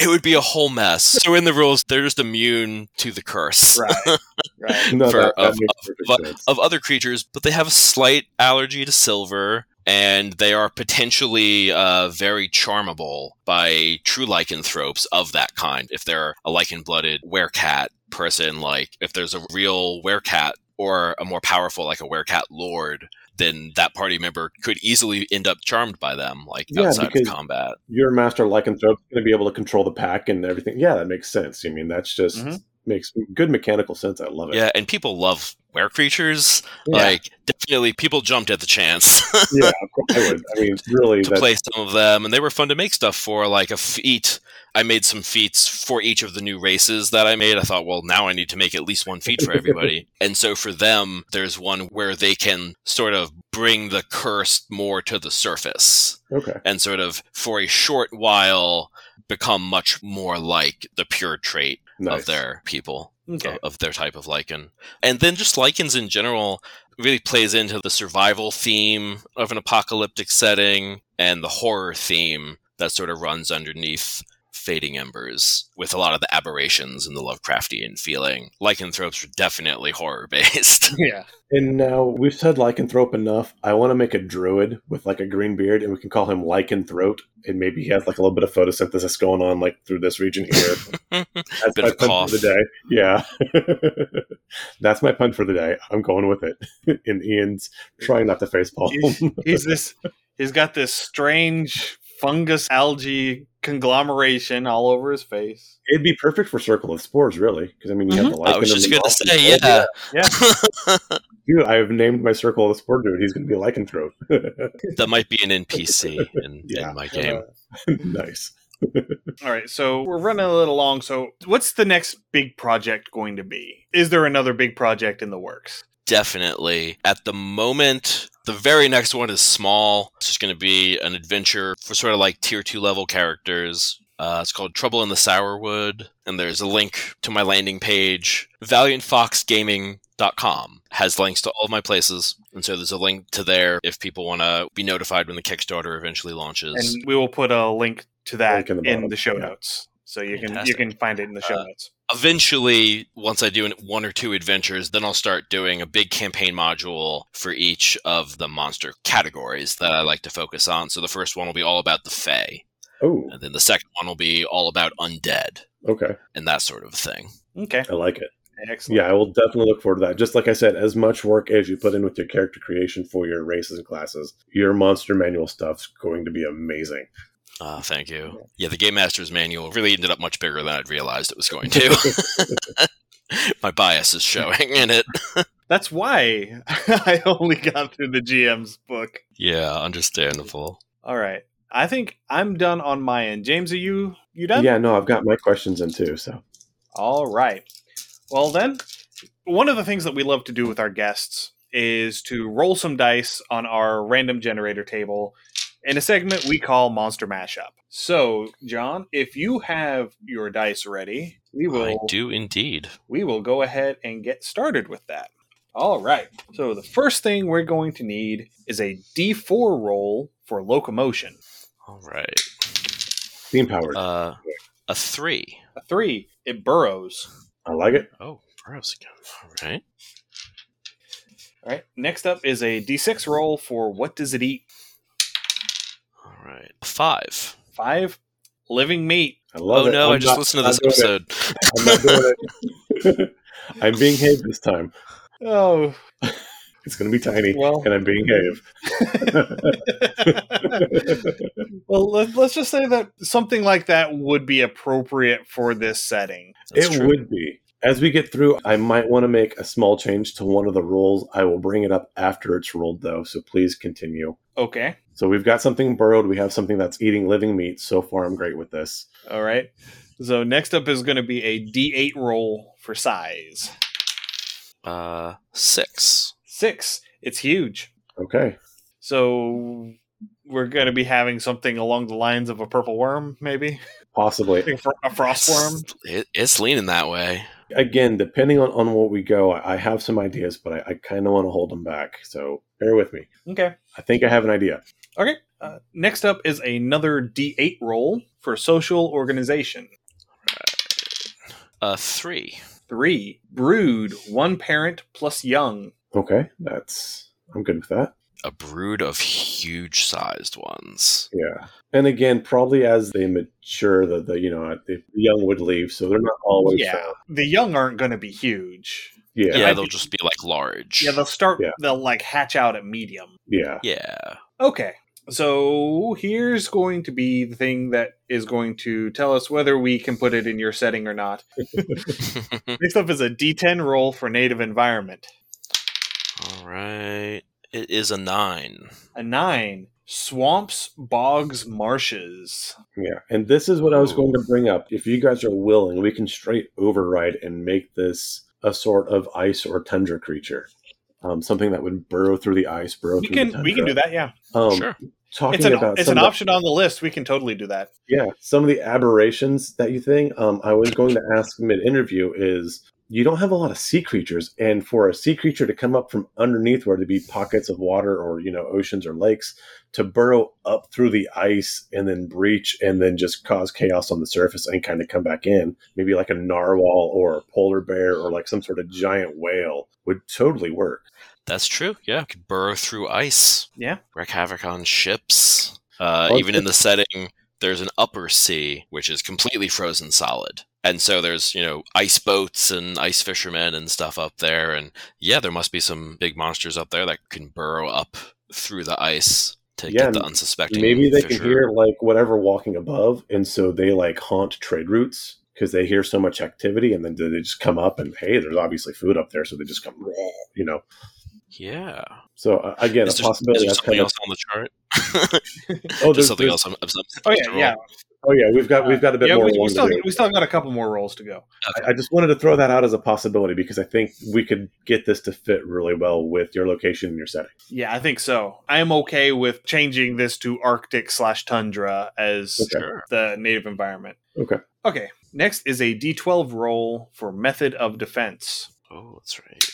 it would be a whole mess. So in the rules, they're just immune to the curse.
right, right.
no,
For-
that, that
of-
makes
of- of other creatures, but they have a slight allergy to silver, and they are potentially uh, very charmable by true lycanthropes of that kind. If they're a lycan-blooded werecat person, like if there's a real werecat or a more powerful, like a werecat lord, then that party member could easily end up charmed by them, like
Yeah,
outside of combat.
Your master lycanthrope is going to be able to control the pack and everything. Yeah, that makes sense. I mean, that's just
Mhm.
makes good mechanical sense. I love it.
Yeah, and people love were creatures.
Yeah.
Like definitely, people jumped at the chance.
yeah, of course I would. I mean, really,
to
that's
play some of them, and they were fun to make stuff for. Like a feat, I made some feats for each of the new races that I made. I thought, well, now I need to make at least one feat for everybody. and so for them, there's one where they can sort of bring the curse more to the surface
okay.
and sort of for a short while become much more like the pure trait
Nice.
of their people
Okay.
of, of their type of lichen. And then just lichens in general really plays into the survival theme of an apocalyptic setting and the horror theme that sort of runs underneath Fading Embers with a lot of the aberrations and the Lovecraftian feeling. Lycanthropes are definitely horror based.
Yeah.
And now we've said lycanthrope enough. I want to make a druid with like a green beard, and we can call him lycanthrope. And maybe he has like a little bit of photosynthesis going on, like through this region here. That's
Bit
my
of
pun
cough.
for the day. Yeah, that's my pun for the day. I'm going with it. and Ian's trying not to face palm.
He's, he's this. He's got this strange fungus algae conglomeration all over his face.
It'd be perfect for Circle of Spores, really, because I mean, you have the
Mm-hmm. I
lichen.
was
and
just
the
going to
moth.
say,
Oh,
yeah.
dude, I have named my Circle of Spore dude. He's going to be a lycanthrope.
that might be an NPC in,
Yeah.
in my game.
nice.
All right, so we're running a little long. So, what's the next big project going to be? Is there another big project in the works?
Definitely. At the moment, the very next one is small. It's just going to be an adventure for sort of like tier two level characters. Uh, it's called Trouble in the Sourwood, and there's a link to my landing page. ValiantFoxGaming.com has links to all of my places, and so there's a link to there if people want to be notified when the Kickstarter eventually launches.
And we will put a link to that
Link in
in
the
the, show
yeah.
notes, so you can you can find it in the show
Uh,
notes.
Eventually, once I do one or two adventures, then I'll start doing a big campaign module for each of the monster categories that I like to focus on. So the first one will be all about the Fae,
Oh,
and then the second one will be all about undead
okay.
and that sort of thing.
Okay,
I like it.
excellent.
Yeah, I will definitely look forward to that. Just like I said, as much work as you put in with your character creation for your races and classes, your monster manual stuff's going to be amazing.
Uh, thank you. Yeah, the Game Master's Manual really ended up much bigger than I'd realized it was going to. My bias is showing in it.
That's why I only got through the GM's book.
Yeah, understandable.
All right, I think I'm done on my end. James, are you you done?
Yeah, no, I've got my questions in too. So
All right. Well, then, one of the things that we love to do with our guests is to roll some dice on our random generator table in a segment we call Monster Mashup. So, John, if you have your dice ready, we will
I do indeed.
we will go ahead and get started with that. All right. So the first thing we're going to need is a D4 roll for locomotion.
All right.
Steam powered.
Uh, a three.
A three, it burrows.
I like it.
Oh, burrows again. All right.
All right. Next up is a D6 roll for what does it eat?
All right. Five.
Five, living meat.
I love
oh
it.
no!
I'm
I just
not-
listened to
I'm
this
doing it.
episode.
I'm not doing it. I'm being Have this time.
Oh,
It's going to be tiny,
Well-
and I'm being Have.
well, let, let's just say that something like that would be appropriate for this setting.
That's
it
true.
would be. As we get through, I might want to make a small change to one of the rolls. I will bring it up after it's rolled, though, so please continue.
Okay.
So we've got something burrowed. We have something that's eating living meat. So far, I'm great with this.
All right. So next up is going to be a D8 roll for size.
Uh, six.
Six. It's huge.
Okay.
So we're going to be having something along the lines of a purple worm, maybe
Possibly.
a frost worm.
It, it's leaning that way.
Again, depending on, on what we go, I I have some ideas, but I, I kind of want to hold them back. So bear with me.
Okay.
I think I have an idea.
Okay. Uh, next up is another D8 roll for social organization.
Uh, three.
Three. Brood. One parent plus young.
Okay. That's, I'm good with that.
A brood of huge sized ones.
Yeah. And again, probably as they mature, the, the you know, uh, the young would leave. So they're not always
Yeah.
found.
The young aren't going to be huge.
Yeah.
Yeah, they'll
think-
just be like large.
Yeah, they'll start.
Yeah.
They'll like hatch out at medium.
Yeah.
yeah.
Okay. So here's going to be the thing that is going to tell us whether we can put it in your setting or not. Next up is a D10 roll for native environment.
All right. It is a nine.
A nine. Swamps, bogs, marshes.
Yeah, and this is what I was going to bring up. If you guys are willing, we can straight override and make this a sort of ice or tundra creature, um, something that would burrow through the ice, burrow
We
through
can
the
we can do that. Yeah,
Um,
sure.
Talking
it's an
about
it's an
of the-
option on the list. We can totally do that.
yeah, some of the aberrations that you think. Um, I was going to ask mid interview is you don't have a lot of sea creatures, and for a sea creature to come up from underneath where to be pockets of water or you know oceans or lakes to burrow up through the ice and then breach and then just cause chaos on the surface and kind of come back in, maybe like a narwhal or a polar bear or like some sort of giant whale would totally work.
That's true. Yeah. Could burrow through ice.
Yeah.
Wreak havoc on ships. Uh,
Well,
even in the setting, there's an upper sea, which is completely frozen solid. And so there's, you know, ice boats and ice fishermen and stuff up there. And yeah, there must be some big monsters up there that can burrow up through the ice to
Yeah,
get the unsuspecting.
Maybe they
fisher.
can hear like whatever walking above, and so they like haunt trade routes because they hear so much activity, and then they just come up and hey, there's obviously food up there, so they just come, you know.
Yeah.
So uh, again,
Is
a
there,
possibility.
is there something
kind of,
else on the chart?
oh,
There's
there's,
something
there's-
else. I'm, I'm
Oh yeah,
roll.
yeah.
oh yeah, we've got we've got a bit
yeah,
more.
we, we still we still got a couple more rolls to go.
I, I just wanted to throw that out as a possibility because I think we could get this to fit really well with your location and your setting.
Yeah, I think so. I am okay with changing this to Arctic slash tundra as
Okay.
The native environment.
Okay.
Okay. Next is a D12 roll for method of defense.
Oh, that's right.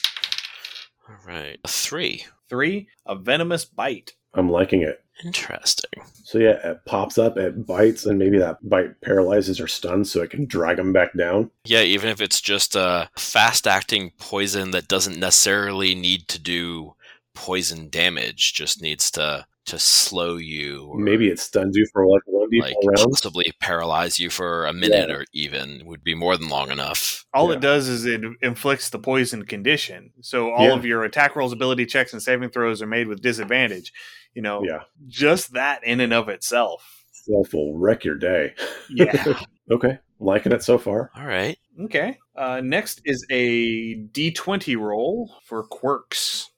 All right. A three.
Three, a venomous bite.
I'm liking it.
Interesting.
So yeah, it pops up, it bites, and maybe that bite paralyzes or stuns, so it can drag them back down.
Yeah, even if it's just a fast acting poison that doesn't necessarily need to do poison damage, just needs to to slow you or
Maybe it stuns you for like one d
like
four
possibly paralyze you for a minute
Yeah.
or even would be more than long enough.
All
Yeah.
it does is it inflicts the poison condition. So all
Yeah.
of your attack rolls, ability checks, and saving throws are made with disadvantage. You know,
Yeah,
just that in and of itself.
self will wreck your day.
Yeah.
Okay, liking it so far.
All right.
okay. Uh, next is a D20 roll for quirks.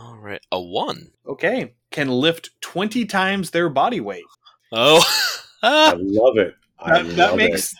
All right. A one.
Okay. Can lift 20 times their body weight.
Oh.
I love it. I
That,
love
that makes.
it.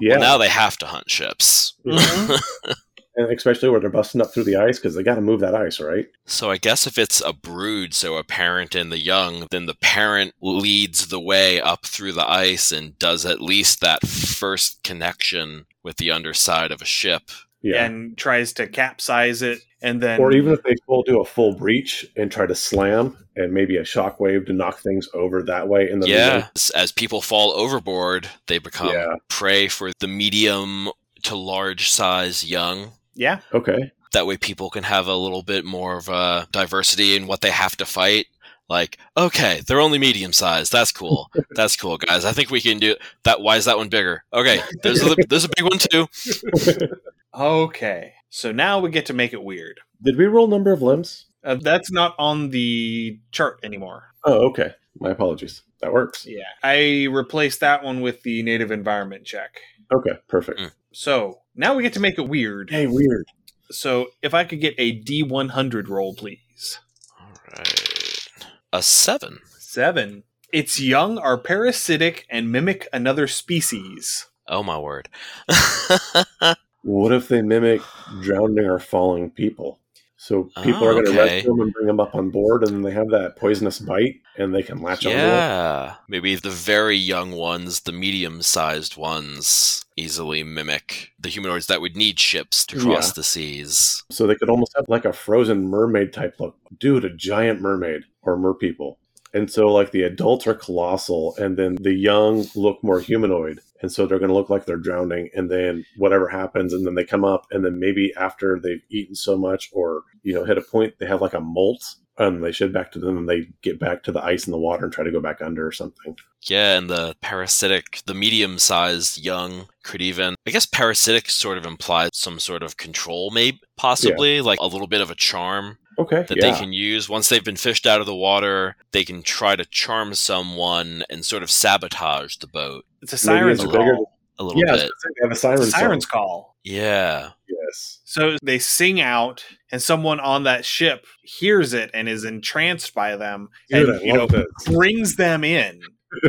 Yeah,
Well, now they have to hunt ships.
Mhm.
and especially where they're busting up through the ice because they got to move that ice, right?
So I guess if it's a brood, so a parent and the young, then the parent leads the way up through the ice and does at least that first connection with the underside of a ship.
Yeah.
and tries to capsize it, and then
or even if they will do a full breach and try to slam and maybe a shockwave to knock things over that way, in the
yeah,
young-
as, as people fall overboard, they become
Yeah.
prey for the medium to large size young.
yeah,
okay,
That way, people can have a little bit more of a diversity in what they have to fight. Like, okay, they're only medium sized. That's cool. That's cool, guys. I think we can do that. Why is that one bigger? Okay, there's a, there's a big one too.
okay. So now we get to make it weird.
did we roll number of limbs?
Uh, that's not on the chart anymore.
Oh, okay. My apologies. That works.
Yeah, I replaced that one with the native environment check.
Okay, perfect.
Mm.
So now we get to make it weird.
Hey, weird.
So if I could get a D100 roll, please.
All right, a seven.
Seven. Its young are parasitic and mimic another species.
Oh my word.
What if they mimic drowning or falling people? So people
Oh,
are ah, going to
okay.
rescue them and bring them up on board, and then they have that poisonous bite, and they can latch it.
yeah, maybe the very young ones, the medium-sized ones, easily mimic the humanoids that would need ships to cross
Yeah.
the seas.
So they could almost have like a frozen mermaid type look. Dude, a giant mermaid or mer people. And so like the adults are colossal and then the young look more humanoid. And so they're going to look like they're drowning and then whatever happens and then they come up and then maybe after they've eaten so much or you know hit a point they have like a molt and they shed back to them and they get back to the ice and the water and try to go back under or something.
Yeah, and the parasitic, the medium-sized young could even, I guess, parasitic sort of implies some sort of control, maybe possibly like a little bit of a charm
Okay.
that
yeah.
they can use once they've been fished out of the water. They can try to charm someone and sort of sabotage the boat
It's a siren's
it's
a
bigger
call.
a little
yeah,
bit.
gonna they have a
It's
siren
a siren's
song.
call.
Yeah.
Yes.
So they sing out, and someone on that ship hears it and is entranced by them,
Dude,
and you know
this.
brings them in.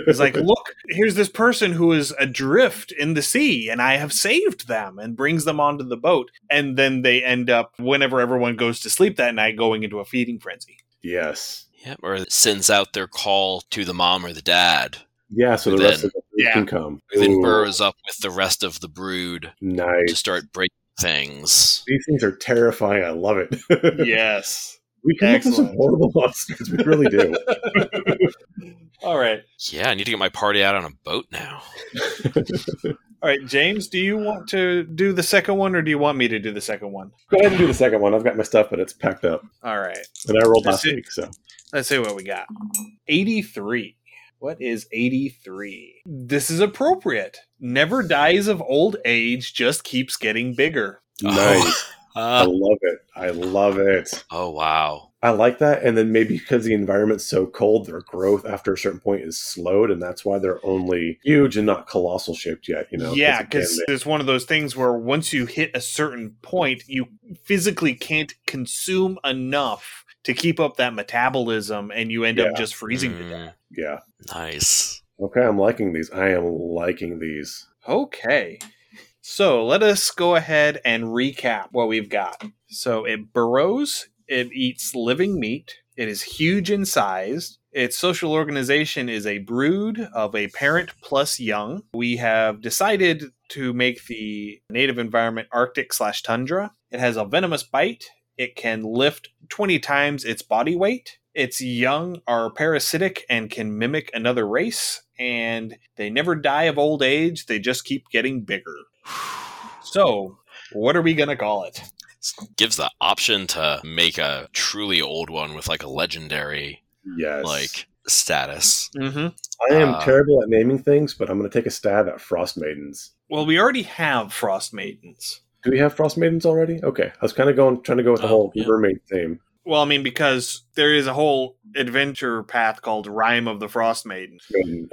It's like, look, here's this person who is adrift in the sea, and I have saved them, and brings them onto the boat. And then they end up, whenever everyone goes to sleep that night, going into a feeding frenzy.
Yes.
Yep. Or sends out their call to the mom or the dad,
Yeah, so the
Then-
rest of the food
Yeah.
can come.
who then
Ooh,
burrows up with the rest of the brood
nice.
to start breaking things.
These things are terrifying. I love it.
yes.
We come up with some
Excellent.
horrible monsters. We really do.
All right.
Yeah, I need to get my party out on a boat now.
All right, James, do you want to do the second one or do you want me to do the second one?
Go ahead and do the second one. I've got my stuff, but it's packed up.
All right.
And I rolled
That's
last
it.
week, so
Let's see what we got. 83. What is 83? This is appropriate. Never dies of old age, just keeps getting bigger.
nice. I
Uh,
love it. I love it.
oh wow.
I like that. And then maybe because the environment's so cold, their growth after a certain point is slowed, and that's why they're only huge and not colossal shaped yet. You know?
yeah, because
they-
it's one of those things where once you hit a certain point, you physically can't consume enough to keep up that metabolism and you end up just freezing to
Mm,
death.
yeah.
nice.
Okay, I'm liking these. I am liking these.
Okay. So let us go ahead and recap what we've got. So it burrows, it eats living meat, it is huge in size. Its social organization is a brood of a parent plus young. We have decided to make the native environment Arctic slash tundra. It has a venomous bite. It can lift 20 times its body weight. Its young are parasitic and can mimic another race, and they never die of old age, they just keep getting bigger. So, what are we going to call it?
Gives the option to make a truly old one with like a legendary
Yes.
like status.
Mm-hmm.
I am
Uh,
terrible at naming things, but I'm going to take a stab at Frost Maidens.
Well, we already have Frost Maidens.
Do we have Frost Maidens already? Okay. I was kind of going, trying to go with the
Oh,
whole
yeah.
mermaid theme.
Well, I mean, because there is a whole adventure path called Rime of the Frostmaiden.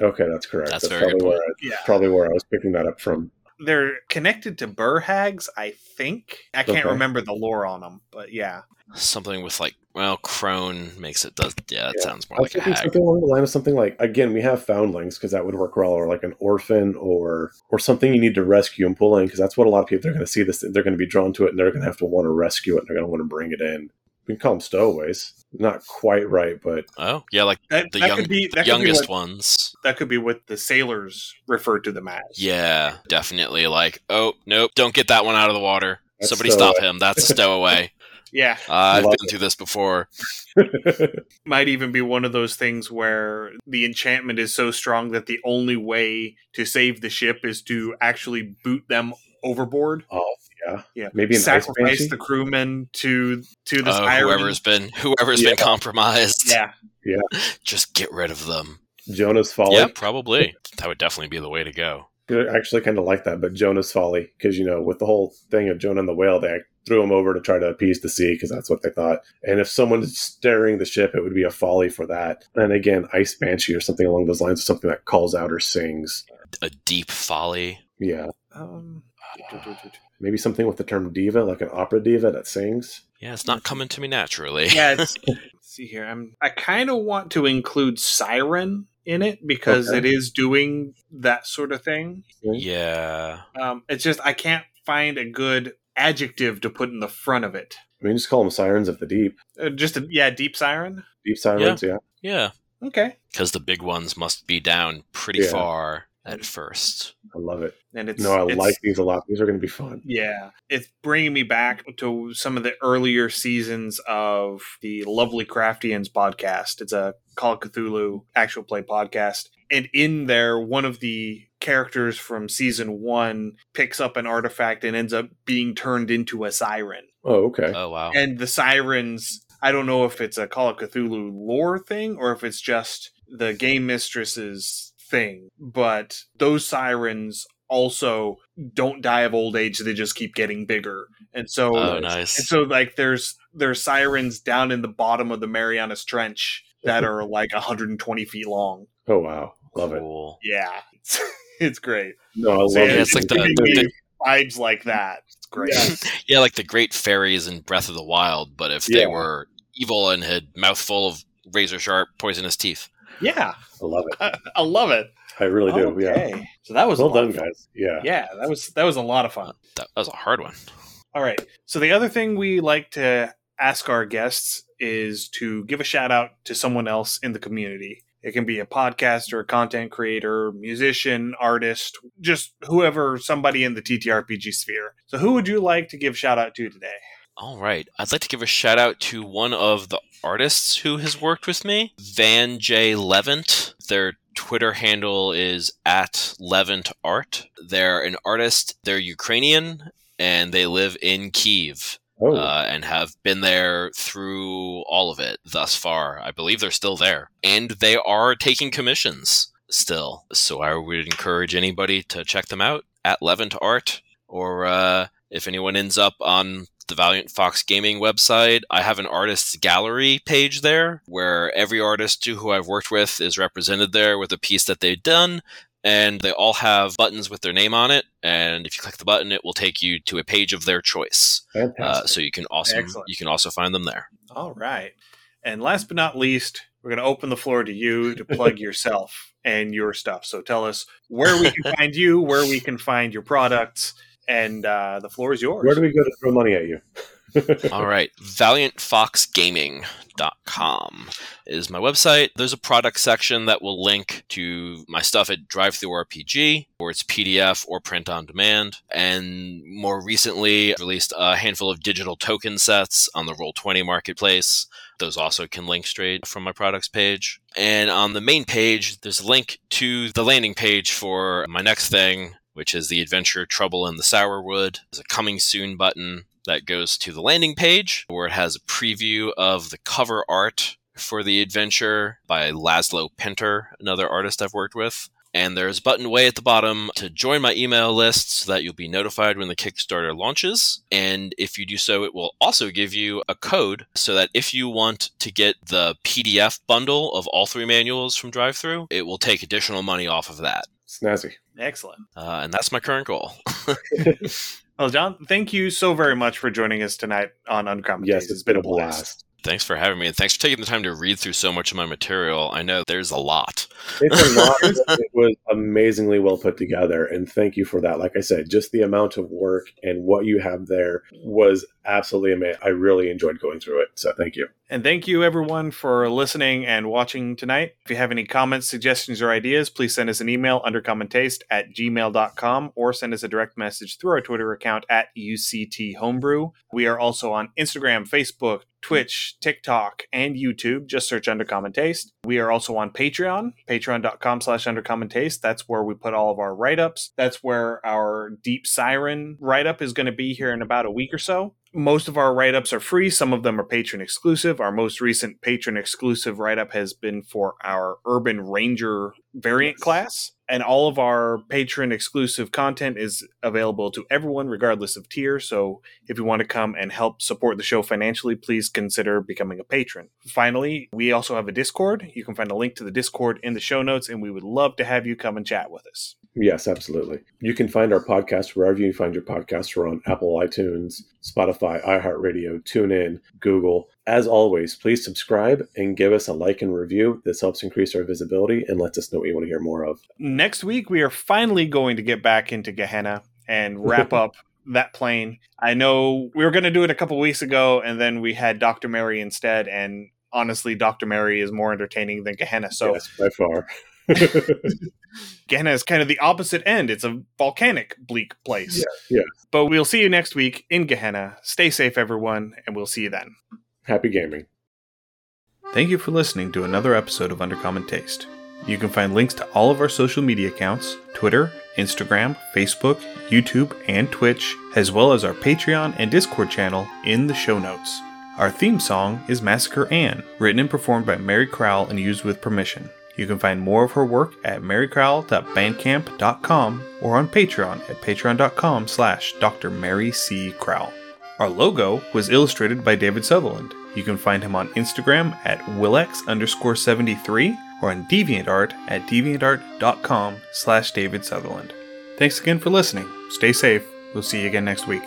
Okay, that's correct.
That's
That's,
very
probably where I,
Yeah.
probably where I was picking that up from.
They're connected to Bheur hags, I think. I can't
Okay.
remember the lore on them, but yeah.
Something with like Well, crone makes it does. Yeah, that
Yeah.
sounds more
was
like a hag.
something along the line of something like again, we have foundlings because that would work well, or like an orphan, or or something you need to rescue and pull in because that's what a lot of people they're going to see this. They're going to be drawn to it and they're going to have to want to rescue it. and They're going to want to bring it in. We can call them stowaways. Not quite right, but
Oh, yeah, like
That,
the
that
young,
could be that
youngest
could be what,
ones.
That could be what the sailors referred to them as.
Yeah, definitely. Like, oh nope, don't get that one out of the water.
That's
Somebody
stowaway.
stop him. That's a stowaway.
yeah.
Uh, I've
Love
been through this before.
might even be one of those things where the enchantment is so strong that the only way to save the ship is to actually boot them overboard.
oh yeah,
Yeah,
maybe an
sacrifice
banshee.
the crewmen to to the
Oh,
siren.
whoever's been whoever's
Yeah.
been compromised.
yeah,
Just get rid of them.
Jonah's folly.
Yeah, probably. That would definitely be the way to go.
I actually kind of like that, but Jonah's folly because you know with the whole thing of Jonah and the whale, they threw him over to try to appease the sea because that's what they thought. And if someone's steering the ship, it would be a folly for that. And again, ice banshee or something along those lines, or something that calls out or sings.
A deep folly.
Yeah,
um,
maybe something with the term diva, like an opera diva that sings.
Yeah, it's not coming to me naturally.
yeah. It's, see here, I'm I kind of want to include siren in it because
Okay.
it is doing that sort of thing.
yeah.
Um, it's just I can't find a good adjective to put in the front of it.
I mean, just call them sirens of the deep.
Uh, just a, yeah, deep siren.
Deep sirens, yeah.
Yeah.
Okay,
Because the big ones must be down pretty
Yeah.
far at first.
I love it.
and it's
no, I
it's-
like these a lot. These are going to be fun.
Yeah, it's bringing me back to some of the earlier seasons of the Lovely Craftians podcast. It's a Call of Cthulhu actual play podcast. And in there, one of the characters from season one picks up an artifact and ends up being turned into a siren.
Oh, okay.
Oh, wow.
And the sirens, I don't know if it's a Call of Cthulhu lore thing or if it's just the game mistress's thing, but those sirens also don't die of old age, they just keep getting bigger. And so
oh,
and so like there's there's sirens down in the bottom of the Marianas Trench that are like 120 feet long.
oh, wow. Love it.
Yeah. It's, it's great.
No, I love
So,
it.
yeah, it's like the-
giving
the- the-
vibes like that. It's great.
Yeah.
Yeah, like the great fairies in Breath of the Wild, but if they were evil and had mouthful of razor sharp poisonous teeth.
Yeah.
I love it.
I, I love it.
I really do. Yeah.
So that was a
Well
lot
done,
of fun.
guys. Yeah.
Yeah, that was that was a lot of fun.
That was a hard one.
All right. So the other thing we like to ask our guests is to give a shout out to someone else in the community. It can be a podcaster, a content creator, musician, artist, just whoever, somebody in the TTRPG sphere. So who would you like to give shout out to today?
All right. I'd like to give a shout out to one of the artists who has worked with me, Van J. Levant. Their Twitter handle is at Levant Art. They're an artist, they're Ukrainian, and they live in Kiev.
Oh,
uh, and have been there through all of it thus far. I believe they're still there. And they are taking commissions still. So I would encourage anybody to check them out at Levant Art. Or uh, if anyone ends up on the Valiant Fox Gaming website, I have an artist's gallery page there where every artist who I've worked with is represented there with a piece that they've done and they all have buttons with their name on it. And if you click the button, it will take you to a page of their choice. Uh, so you can also
Excellent.
you can also find them there.
All right. And last but not least, we're going to open the floor to you to plug yourself and your stuff. So tell us where we can find you, where we can find your products, and uh, the floor is yours.
Where do we go to throw money at you?
All right, valiantfoxgaming.com is my website. There's a product section that will link to my stuff at DriveThruRPG, or it's PDF or print on demand. And more recently, I released a handful of digital token sets on the Roll20 marketplace. Those also can link straight from my products page. And on the main page, there's a link to the landing page for my next thing, which is the adventure Trouble in the Sourwood. There's a coming soon button that goes to the landing page where it has a preview of the cover art for the adventure by Laszlo Pinter, another artist I've worked with. And there's a button way at the bottom to join my email list so that you'll be notified when the Kickstarter launches. And if you do so, it will also give you a code so that if you want to get the PDF bundle of all three manuals from DriveThru, it will take additional money off of that.
Snazzy.
Excellent.
Uh, and that's my current goal.
Well, John, thank you so very much for joining us tonight on Uncommon
Yes,
Days.
it's been a blast.
Thanks for having me, and thanks for taking the time to read through so much of my material. I know there's a lot.
It's a lot. it was amazingly well put together, and thank you for that. Like I said, just the amount of work and what you have there was absolutely amazing. I really enjoyed going through it, so thank you.
And thank you, everyone, for listening and watching tonight. If you have any comments, suggestions, or ideas, please send us an email undercommon.taste at gmail.com or send us a direct message through our Twitter account at UCT Homebrew. We are also on Instagram, Facebook, Twitch, TikTok, and YouTube. Just search Undercommon Taste. We are also on Patreon, patreon.com slash Undercommon Taste. That's where we put all of our write-ups. That's where our Deep Siren write-up is going to be here in about a week or so most of our write ups are free. Some of them are patron exclusive. Our most recent patron exclusive write up has been for our Urban Ranger variant yes. class. And all of our patron exclusive content is available to everyone, regardless of tier. So if you want to come and help support the show financially, please consider becoming a patron. Finally, we also have a Discord. You can find a link to the Discord in the show notes, and we would love to have you come and chat with us.
Yes, absolutely. You can find our podcast wherever you find your podcasts. We're on Apple, iTunes, Spotify, iHeartRadio, TuneIn, Google. As always, please subscribe and give us a like and review. This helps increase our visibility and lets us know what you want to hear more of.
Next week, we are finally going to get back into Gehenna and wrap up that plane. I know we were going to do it a couple weeks ago, and then we had Dr. Mary instead. And honestly, Dr. Mary is more entertaining than Gehenna. So,
yes, by far.
Gehenna is kind of the opposite end. It's a volcanic, bleak place.
Yeah, yeah.
But we'll see you next week in Gehenna. Stay safe, everyone, and we'll see you then.
Happy gaming.
Thank you for listening to another episode of Undercommon Taste. You can find links to all of our social media accounts Twitter, Instagram, Facebook, YouTube, and Twitch, as well as our Patreon and Discord channel in the show notes. Our theme song is Massacre Anne, written and performed by Mary Crowell and used with permission. You can find more of her work at marycrowell.bandcamp.com or on Patreon at patreon.com slash Dr. Mary C. Crowell. Our logo was illustrated by David Sutherland. You can find him on Instagram at willex underscore 73 or on DeviantArt at deviantart.com slash David Sutherland. Thanks again for listening. Stay safe. We'll see you again next week.